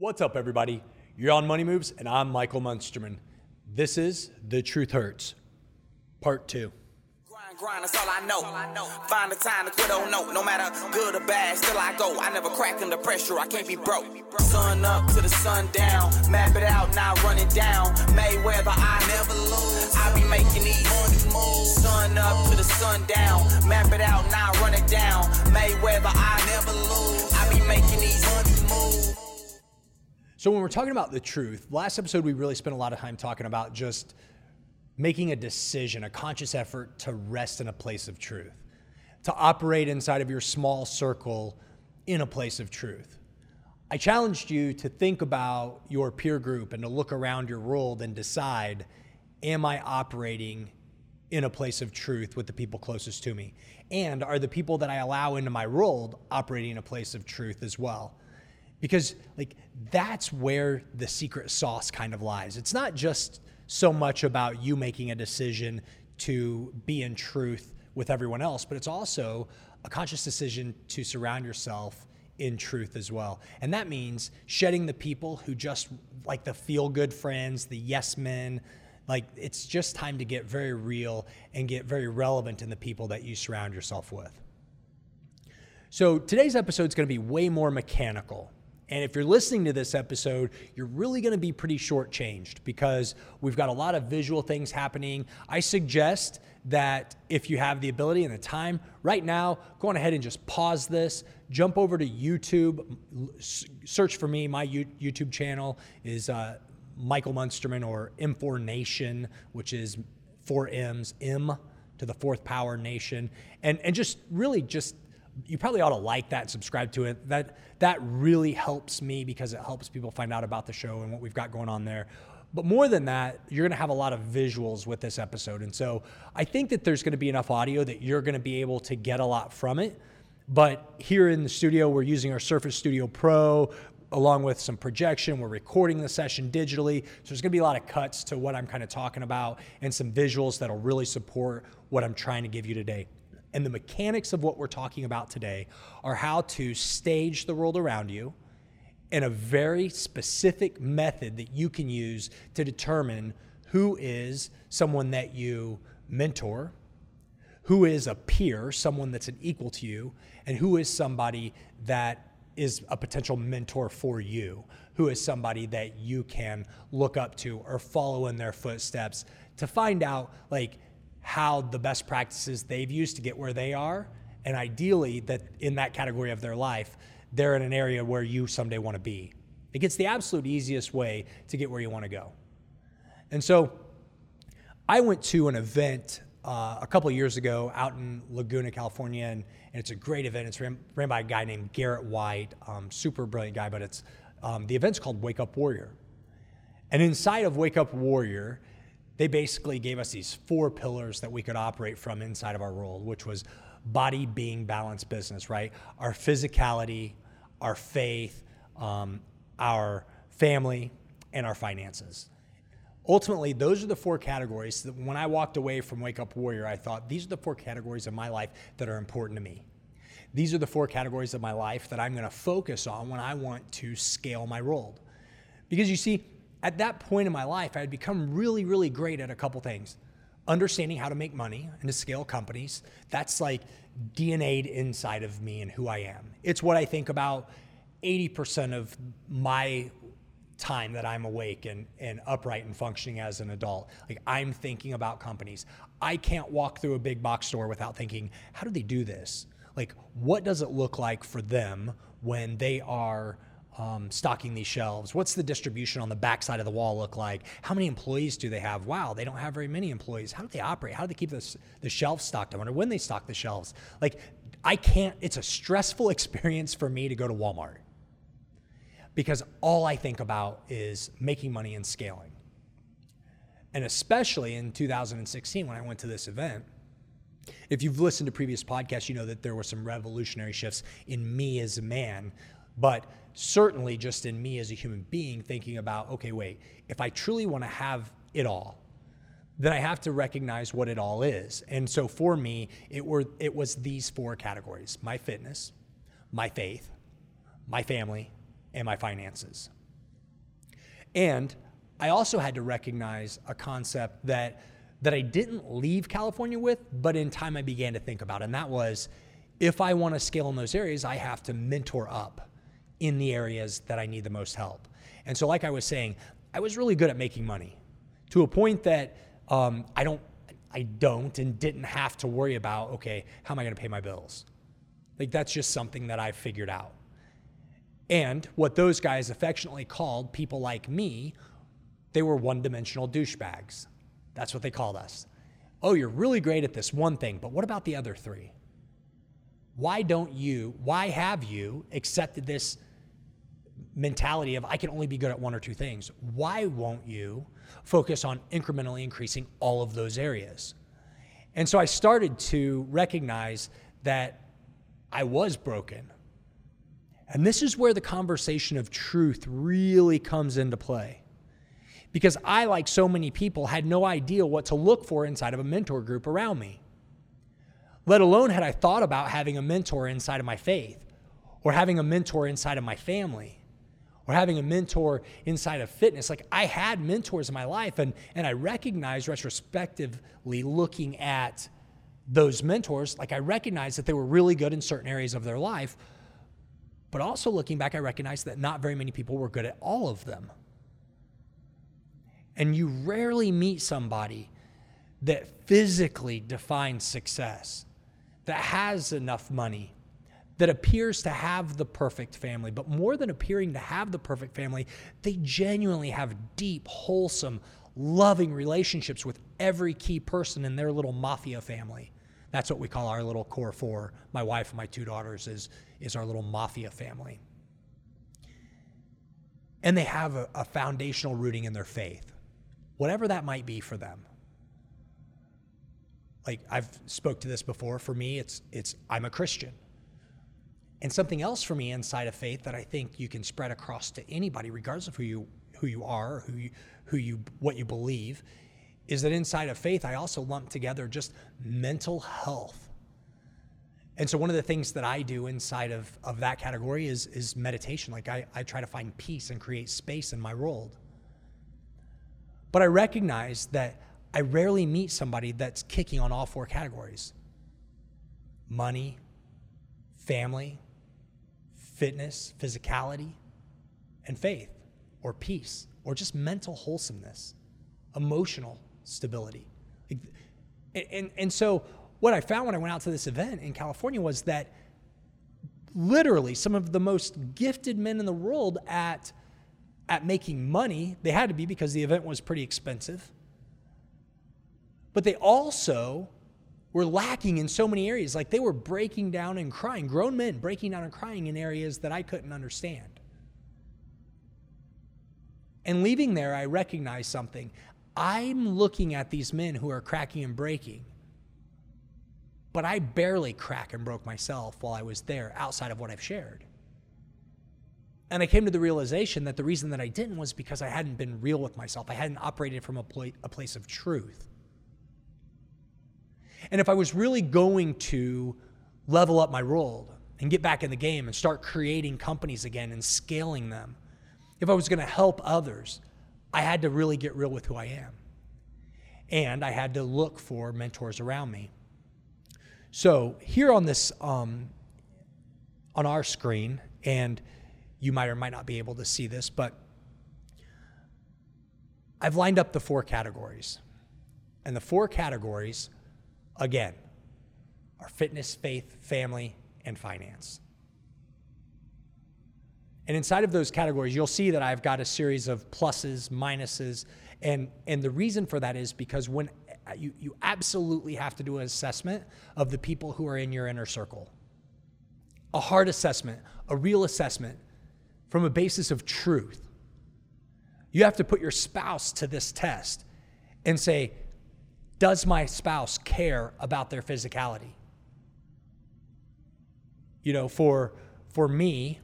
What's up, everybody? You're on Money Moves, and I'm Michael Munsterman. This is The Truth Hurts, Part 2. Grind, grind, that's all I know. Find the time to quit, oh no. No matter good or bad, still I go. I never crack under pressure, I can't be broke. Sun up to the sun down. Map it out, now run it down. Mayweather, I never lose. I be making these moves. Sun up to the sun down. Map it out, now run it down. Mayweather, I never lose. I be making these moves. So, when we're talking about the truth, last episode we really spent a lot of time talking about just making a decision, a conscious effort to rest in a place of truth, to operate inside of your small circle in a place of truth. I challenged you to think about your peer group and to look around your world and decide am I operating in a place of truth with the people closest to me? And are the people that I allow into my world operating in a place of truth as well? Because like that's where the secret sauce kind of lies. It's not just so much about you making a decision to be in truth with everyone else, but it's also a conscious decision to surround yourself in truth as well. And that means shedding the people who just like the feel good friends, the yes men. Like it's just time to get very real and get very relevant in the people that you surround yourself with. So today's episode is going to be way more mechanical and if you're listening to this episode, you're really going to be pretty shortchanged because we've got a lot of visual things happening. I suggest that if you have the ability and the time right now, go on ahead and just pause this, jump over to YouTube, search for me. My YouTube channel is uh, Michael Munsterman or M4 Nation, which is four M's, M to the fourth power nation, and and just really just you probably ought to like that and subscribe to it. That that really helps me because it helps people find out about the show and what we've got going on there. But more than that, you're going to have a lot of visuals with this episode. And so I think that there's going to be enough audio that you're going to be able to get a lot from it. But here in the studio, we're using our Surface Studio Pro along with some projection. We're recording the session digitally. So there's going to be a lot of cuts to what I'm kind of talking about and some visuals that'll really support what I'm trying to give you today. And the mechanics of what we're talking about today are how to stage the world around you in a very specific method that you can use to determine who is someone that you mentor, who is a peer, someone that's an equal to you, and who is somebody that is a potential mentor for you, who is somebody that you can look up to or follow in their footsteps to find out like how the best practices they've used to get where they are. And ideally, that in that category of their life, they're in an area where you someday want to be. It gets the absolute easiest way to get where you want to go. And so I went to an event uh, a couple years ago out in Laguna, California, and, and it's a great event. It's ran, ran by a guy named Garrett White, um, super brilliant guy, but it's um, the event's called Wake Up Warrior. And inside of Wake Up Warrior, they basically gave us these four pillars that we could operate from inside of our world, which was body, being, balance, business, right? Our physicality, our faith, um, our family, and our finances. Ultimately, those are the four categories that when I walked away from Wake Up Warrior, I thought these are the four categories of my life that are important to me. These are the four categories of my life that I'm going to focus on when I want to scale my world. Because you see, at that point in my life, I had become really, really great at a couple things. Understanding how to make money and to scale companies. That's like DNA'd inside of me and who I am. It's what I think about 80% of my time that I'm awake and, and upright and functioning as an adult. Like I'm thinking about companies. I can't walk through a big box store without thinking, how do they do this? Like, what does it look like for them when they are um, stocking these shelves? What's the distribution on the backside of the wall look like? How many employees do they have? Wow, they don't have very many employees. How do they operate? How do they keep this, the shelves stocked? I wonder when they stock the shelves. Like, I can't, it's a stressful experience for me to go to Walmart because all I think about is making money and scaling. And especially in 2016 when I went to this event, if you've listened to previous podcasts, you know that there were some revolutionary shifts in me as a man but certainly just in me as a human being thinking about okay wait if i truly want to have it all then i have to recognize what it all is. And so for me it were it was these four categories my fitness my faith my family and my finances. And I also had to recognize a concept that that I didn't leave California with, but in time I began to think about, and that was if I want to scale in those areas, I have to mentor up in the areas that I need the most help. And so, like I was saying, I was really good at making money to a point that um, I don't, I don't, and didn't have to worry about. Okay, how am I going to pay my bills? Like that's just something that I figured out. And what those guys affectionately called people like me, they were one-dimensional douchebags. That's what they called us. Oh, you're really great at this one thing, but what about the other three? Why don't you, why have you accepted this mentality of I can only be good at one or two things? Why won't you focus on incrementally increasing all of those areas? And so I started to recognize that I was broken. And this is where the conversation of truth really comes into play. Because I, like so many people, had no idea what to look for inside of a mentor group around me let alone had I thought about having a mentor inside of my faith or having a mentor inside of my family or having a mentor inside of fitness. Like I had mentors in my life and, and I recognized retrospectively looking at those mentors, like I recognized that they were really good in certain areas of their life. But also looking back, I recognized that not very many people were good at all of them. And you rarely meet somebody that physically defines success that has enough money, that appears to have the perfect family, but more than appearing to have the perfect family, they genuinely have deep, wholesome, loving relationships with every key person in their little mafia family. That's what we call our little core four. My wife and my two daughters is, is our little mafia family. And they have a, a foundational rooting in their faith, whatever that might be for them like I've spoke to this before. For me, it's it's I'm a Christian. And something else for me inside of faith that I think you can spread across to anybody, regardless of who you who you are, who you who you what you believe, is that inside of faith I also lump together just mental health. And so one of the things that I do inside of, of that category is is meditation. Like I, I try to find peace and create space in my world. But I recognize that I rarely meet somebody that's kicking on all four categories money, family, fitness, physicality, and faith, or peace, or just mental wholesomeness, emotional stability. And, and so, what I found when I went out to this event in California was that literally some of the most gifted men in the world at, at making money, they had to be because the event was pretty expensive but they also were lacking in so many areas. Like they were breaking down and crying, grown men breaking down and crying in areas that I couldn't understand. And leaving there, I recognized something. I'm looking at these men who are cracking and breaking, but I barely crack and broke myself while I was there outside of what I've shared. And I came to the realization that the reason that I didn't was because I hadn't been real with myself. I hadn't operated from a, pl- a place of truth. And if I was really going to level up my role and get back in the game and start creating companies again and scaling them, if I was going to help others, I had to really get real with who I am. And I had to look for mentors around me. So here on this, um, on our screen, and you might or might not be able to see this, but I've lined up the four categories. And the four categories again are fitness, faith, family, and finance. And inside of those categories, you'll see that I've got a series of pluses, minuses, and, and the reason for that is because when uh, you, you absolutely have to do an assessment of the people who are in your inner circle. A hard assessment, a real assessment from a basis of truth. You have to put your spouse to this test and say, does my spouse care about their physicality? You know, for for me,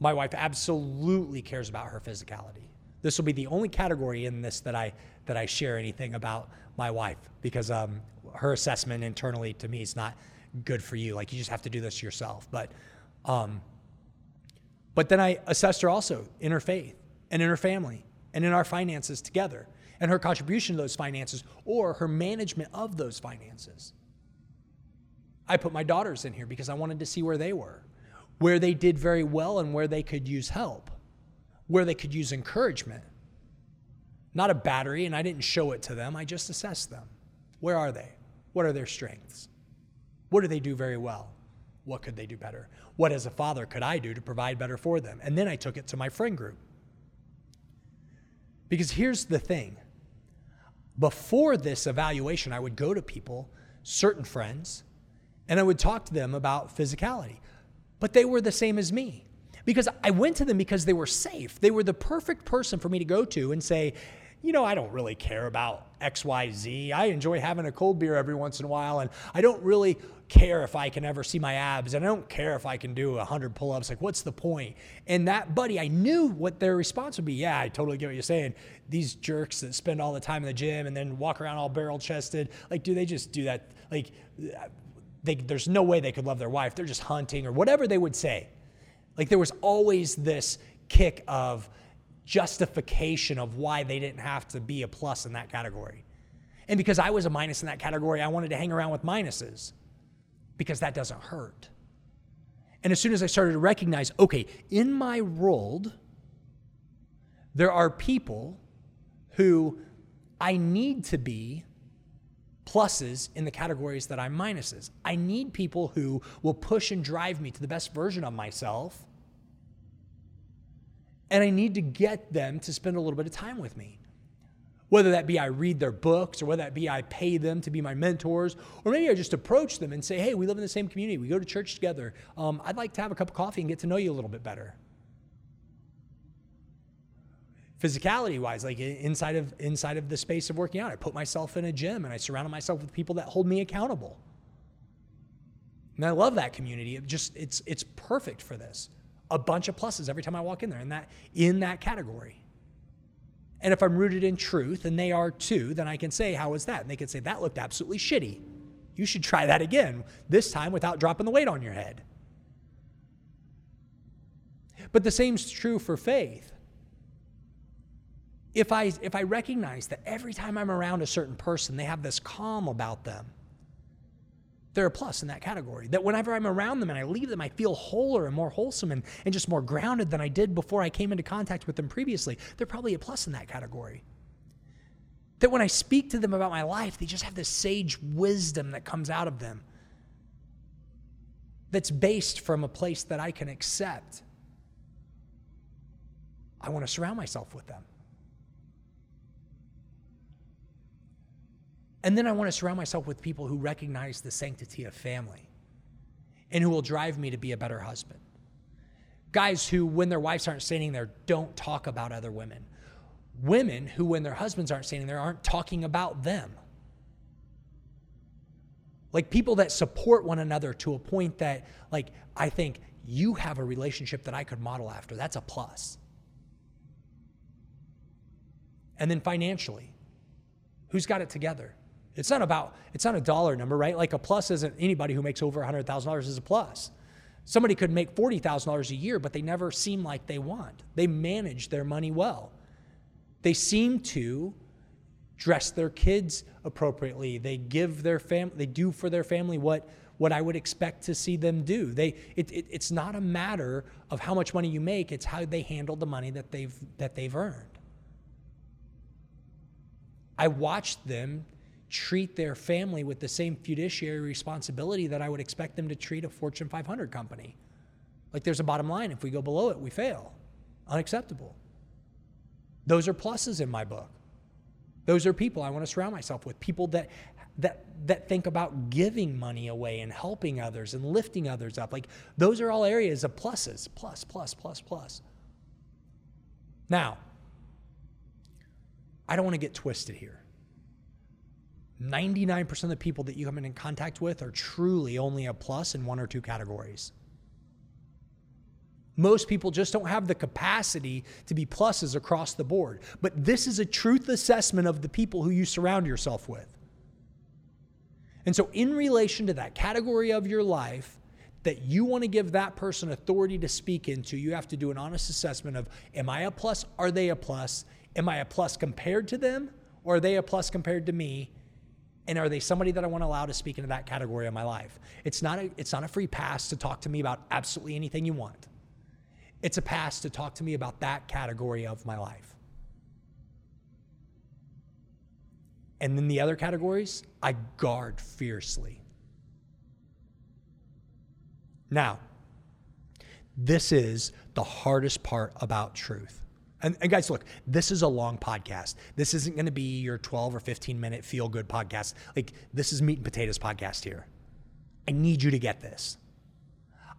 my wife absolutely cares about her physicality. This will be the only category in this that I that I share anything about my wife because um, her assessment internally to me is not good for you. Like you just have to do this yourself. But um, but then I assessed her also in her faith. and in her family and in our finances together and her contribution to those finances or her management of those finances. I put my daughters in here because I wanted to see where they were, where they did very well and where they could use help, where they could use encouragement. Not a battery, and I didn't show it to them, I just assessed them. Where are they? What are their strengths? What do they do very well? What could they do better? What, as a father, could I do to provide better for them? And then I took it to my friend group. Because here's the thing before this evaluation, I would go to people, certain friends, and I would talk to them about physicality. But they were the same as me. Because I went to them because they were safe. They were the perfect person for me to go to and say, you know, I don't really care about XYZ. I enjoy having a cold beer every once in a while, and I don't really care if I can ever see my abs, and I don't care if I can do 100 pull ups. Like, what's the point? And that buddy, I knew what their response would be. Yeah, I totally get what you're saying. These jerks that spend all the time in the gym and then walk around all barrel chested, like, do they just do that? Like, they, there's no way they could love their wife. They're just hunting or whatever they would say. Like, there was always this kick of, justification of why they didn't have to be a plus in that category. And because I was a minus in that category, I wanted to hang around with minuses because that doesn't hurt. And as soon as I started to recognize, okay, in my world, there are people who I need to be pluses in the categories that I'm minuses. I need people who will push and drive me to the best version of myself and I need to get them to spend a little bit of time with me. Whether that be I read their books, or whether that be I pay them to be my mentors, or maybe I just approach them and say, hey, we live in the same community. We go to church together. Um, I'd like to have a cup of coffee and get to know you a little bit better. Physicality wise, like inside of inside of the space of working out, I put myself in a gym and I surround myself with people that hold me accountable. And I love that community. It just it's it's perfect for this a bunch of pluses every time I walk in there in that in that category. And if I'm rooted in truth and they are too, then I can say, How was that? And they can say, That looked absolutely shitty. You should try that again, this time without dropping the weight on your head. But the same's true for faith. If I, if I recognize that every time I'm around a certain person, they have this calm about them, they're a plus in that category. That whenever I'm around them and I leave them, I feel wholer and more wholesome and, and just more grounded than I did before I came into contact with them previously. They're probably a plus in that category. That when I speak to them about my life, they just have this sage wisdom that comes out of them that's based from a place that I can accept. I want to surround myself with them. And then I want to surround myself with people who recognize the sanctity of family and who will drive me to be a better husband. Guys who, when their wives aren't standing there, don't talk about other women. Women who, when their husbands aren't standing there, aren't talking about them. Like people that support one another to a point that, like, I think you have a relationship that I could model after. That's a plus. And then financially, who's got it together? It's not about, it's not a dollar number, right? Like a plus isn't anybody who makes over $100,000 is a plus. Somebody could make $40,000 a year, but they never seem like they want. They manage their money well. They seem to dress their kids appropriately. They give their family, they do for their family what, what I would expect to see them do. They, it, it, it's not a matter of how much money you make, it's how they handle the money that they've, that they've earned. I watched them treat their family with the same fiduciary responsibility that I would expect them to treat a Fortune 500 company. Like there's a bottom line. If we go below it, we fail. Unacceptable. Those are pluses in my book. Those are people I want to surround myself with. People that that that think about giving money away and helping others and lifting others up. Like those are all areas of pluses. Plus, plus, plus, plus. Now, I don't want to get twisted here. 99% of the people that you come in contact with are truly only a plus in one or two categories. Most people just don't have the capacity to be pluses across the board. But this is a truth assessment of the people who you surround yourself with. And so, in relation to that category of your life, that you want to give that person authority to speak into, you have to do an honest assessment of am I a plus? Are they a plus? Am I a plus compared to them? Or are they a plus compared to me? And are they somebody that I want to allow to speak into that category of my life? It's not a, it's not a free pass to talk to me about absolutely anything you want. It's a pass to talk to me about that category of my life. And then the other categories, I guard fiercely. Now, this is the hardest part about truth. And, and, guys, look, this is a long podcast. This isn't going to be your 12 or 15 minute feel good podcast. Like, this is meat and potatoes podcast here. I need you to get this.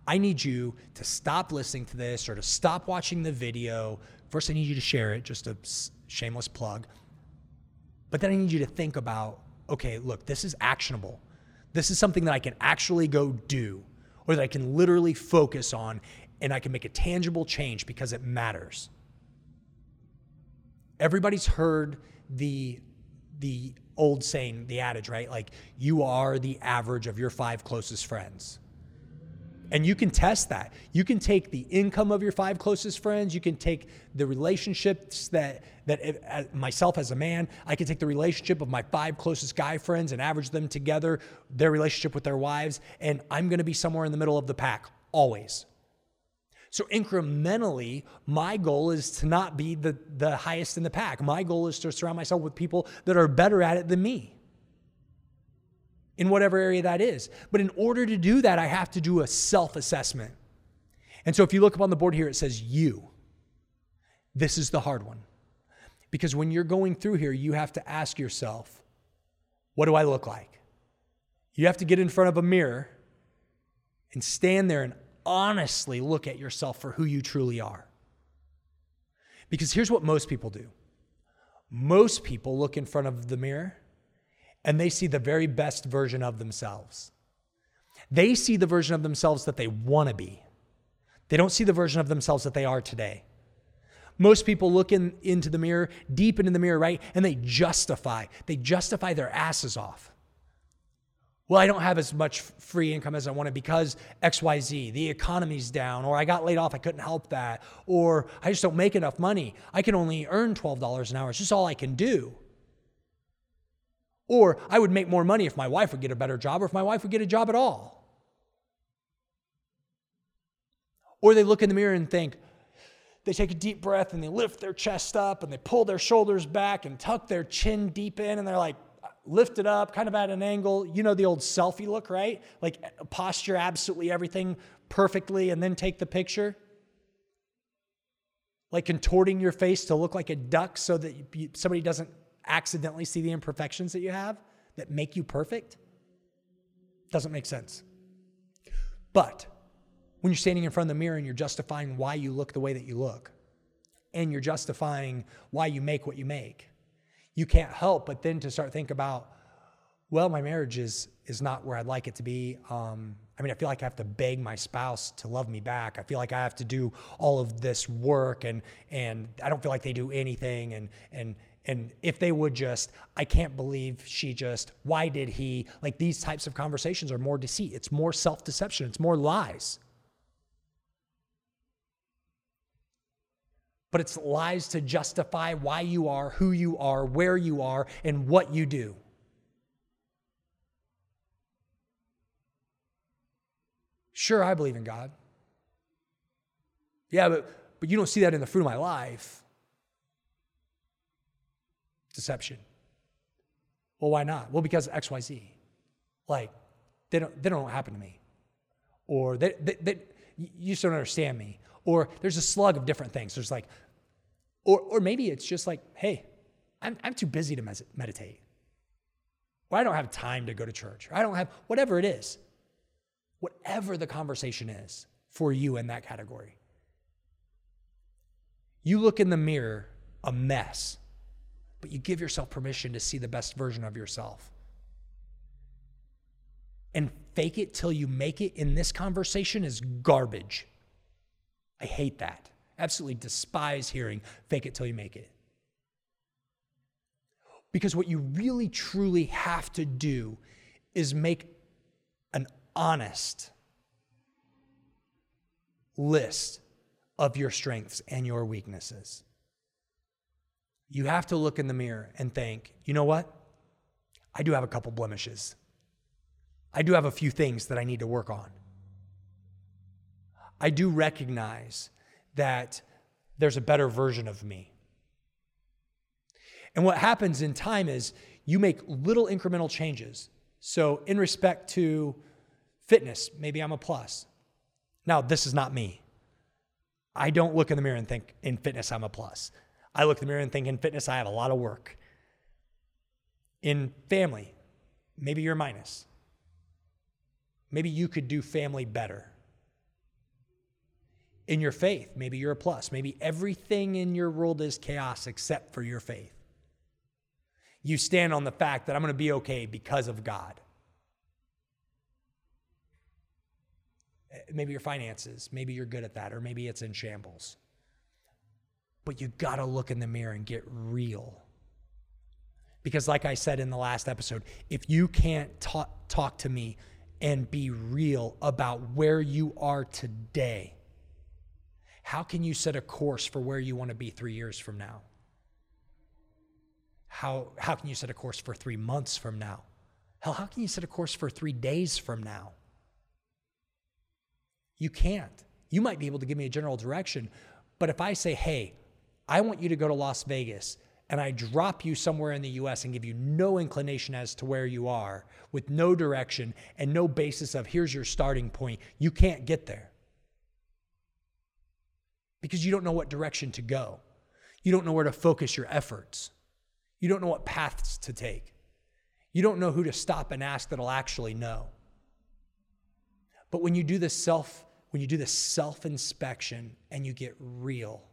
I need you to stop listening to this or to stop watching the video. First, I need you to share it, just a shameless plug. But then I need you to think about okay, look, this is actionable. This is something that I can actually go do or that I can literally focus on and I can make a tangible change because it matters. Everybody's heard the the old saying, the adage, right? Like you are the average of your five closest friends. And you can test that. You can take the income of your five closest friends. You can take the relationships that that it, uh, myself as a man, I can take the relationship of my five closest guy friends and average them together, their relationship with their wives, and I'm going to be somewhere in the middle of the pack always. So incrementally, my goal is to not be the, the highest in the pack. My goal is to surround myself with people that are better at it than me in whatever area that is. But in order to do that, I have to do a self assessment. And so if you look up on the board here, it says you. This is the hard one. Because when you're going through here, you have to ask yourself, what do I look like? You have to get in front of a mirror and stand there and honestly look at yourself for who you truly are. Because here's what most people do most people look in front of the mirror and they see the very best version of themselves. They see the version of themselves that they want to be. They don't see the version of themselves that they are today. Most people look in, into the mirror, deep into the mirror, right? And they justify. They justify their asses off. Well, I don't have as much free income as I wanted because XYZ, the economy's down, or I got laid off, I couldn't help that, or I just don't make enough money. I can only earn $12 an hour. It's just all I can do. Or I would make more money if my wife would get a better job or if my wife would get a job at all. Or they look in the mirror and think, they take a deep breath and they lift their chest up and they pull their shoulders back and tuck their chin deep in and they're like, lift it up, kind of at an angle. You know the old selfie look, right? Like posture absolutely everything perfectly and then take the picture. Like contorting your face to look like a duck so that somebody doesn't accidentally see the imperfections that you have that make you perfect? Doesn't make sense. But when you're standing in front of the mirror and you're justifying why you look the way that you look, and you're justifying why you make what you make, you can't help but then to start think about, well, my marriage is is not where I'd like it to be. Um, I mean, I feel like I have to beg my spouse to love me back. I feel like I have to do all of this work, and and I don't feel like they do anything, and and and if they would just i can't believe she just why did he like these types of conversations are more deceit it's more self-deception it's more lies but it's lies to justify why you are who you are where you are and what you do sure i believe in god yeah but but you don't see that in the fruit of my life deception. Well, why not? Well, because XYZ. Like, they don't, they don't happen to me. Or they, they, they, you just don't understand me. Or there's a slug of different things. There's like, or, or maybe it's just like, hey, I'm, I'm too busy to meditate. Or I don't have time to go to church. Or I don't have, whatever it is. Whatever the conversation is for you in that category. You look in the mirror, a mess but you give yourself permission to see the best version of yourself. And fake it till you make it in this conversation is garbage. I hate that. Absolutely despise hearing fake it till you make it. Because what you really truly have to do is make an honest list of your strengths and your weaknesses. You have to look in the mirror and think, you know what? I do have a couple blemishes. I do have a few things that I need to work on. I do recognize that there's a better version of me. And what happens in time is you make little incremental changes. So, in respect to fitness, maybe I'm a plus. Now, this is not me. I don't look in the mirror and think, in fitness, I'm a plus. I look in the mirror and think, in fitness, I have a lot of work. In family, maybe you're minus. Maybe you could do family better. In your faith, maybe you're a plus. Maybe everything in your world is chaos except for your faith. You stand on the fact that I'm going to be okay because of God. Maybe your finances, maybe you're good at that, or maybe it's in shambles. But you got to look in the mirror and get real. Because, like I said in the last episode, if you can't talk, talk to me and be real about where you are today, how can you set a course for where you want to be three years from now? How, how can you set a course for three months from now? Hell, how can you set a course for three days from now? You can't. You might be able to give me a general direction, but if I say, hey, I want you to go to Las Vegas and I drop you somewhere in the US and give you no inclination as to where you are with no direction and no basis of here's your starting point, you can't get there. Because you don't know what direction to go. You don't know where to focus your efforts. You don't know what paths to take. You don't know who to stop and ask that'll actually know. But when you do the self when you do the self-inspection and you get real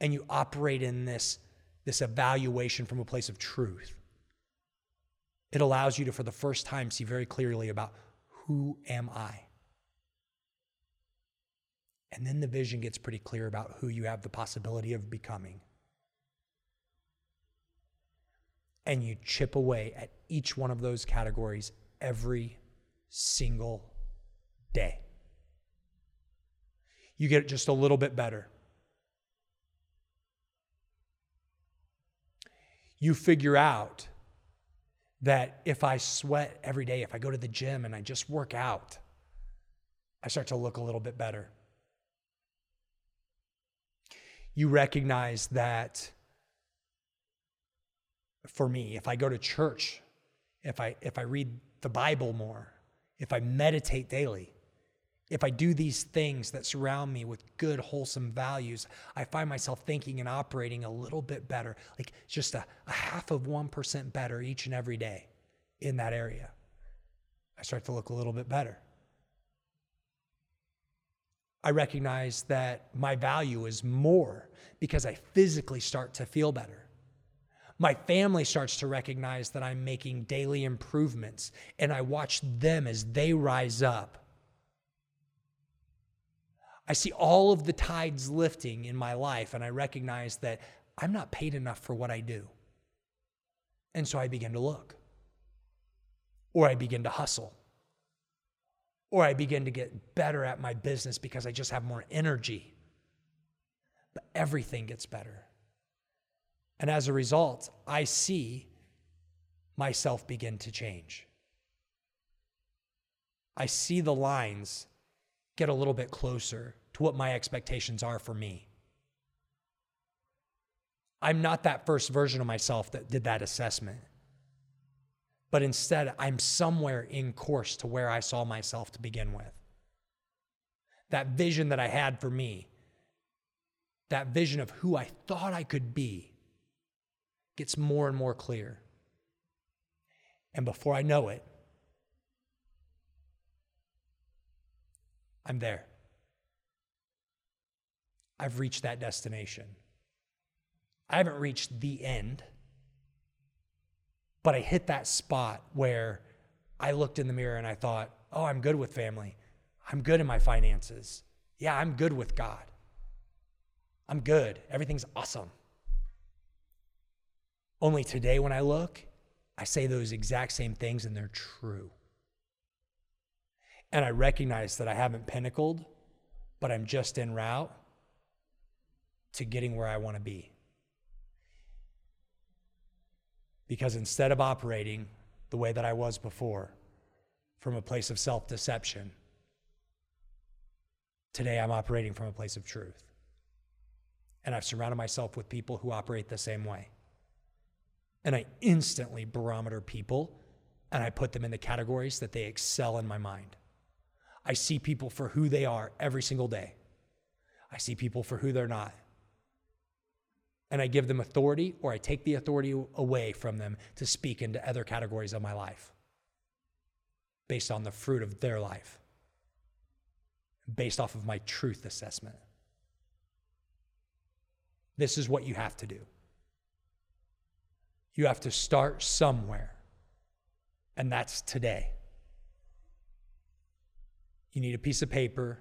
and you operate in this this evaluation from a place of truth. It allows you to, for the first time, see very clearly about who am I? And then the vision gets pretty clear about who you have the possibility of becoming. And you chip away at each one of those categories every single day. You get it just a little bit better. you figure out that if I sweat every day, if I go to the gym and I just work out, I start to look a little bit better. You recognize that for me, if I go to church, if I if I read the Bible more, if I meditate daily, if I do these things that surround me with good, wholesome values, I find myself thinking and operating a little bit better, like just a, a half of 1% better each and every day in that area. I start to look a little bit better. I recognize that my value is more because I physically start to feel better. My family starts to recognize that I'm making daily improvements, and I watch them as they rise up I see all of the tides lifting in my life, and I recognize that I'm not paid enough for what I do. And so I begin to look, or I begin to hustle, or I begin to get better at my business because I just have more energy. But everything gets better. And as a result, I see myself begin to change. I see the lines get a little bit closer to what my expectations are for me. I'm not that first version of myself that did that assessment. But instead, I'm somewhere in course to where I saw myself to begin with. That vision that I had for me, that vision of who I thought I could be, gets more and more clear. And before I know it, I'm there. I've reached that destination. I haven't reached the end, but I hit that spot where I looked in the mirror and I thought, oh, I'm good with family. I'm good in my finances. Yeah, I'm good with God. I'm good. Everything's awesome. Only today, when I look, I say those exact same things and they're true. And I recognize that I haven't pinnacled, but I'm just en route to getting where I want to be. Because instead of operating the way that I was before, from a place of self deception, today I'm operating from a place of truth. And I've surrounded myself with people who operate the same way. And I instantly barometer people and I put them in the categories that they excel in my mind. I see people for who they are every single day. I see people for who they're not. And I give them authority or I take the authority away from them to speak into other categories of my life based on the fruit of their life, based off of my truth assessment. This is what you have to do. You have to start somewhere, and that's today. You need a piece of paper.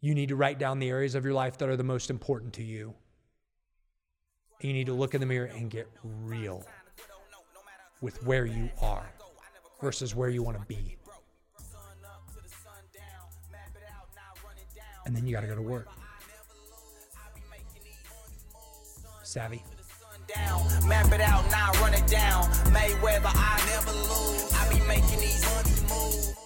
You need to write down the areas of your life that are the most important to you. You need to look in the mirror and get real with where you are versus where you want to be. And then you got to go to work. Savvy? down. Map it out, now run it down. Mayweather, I never lose. I be making these moves.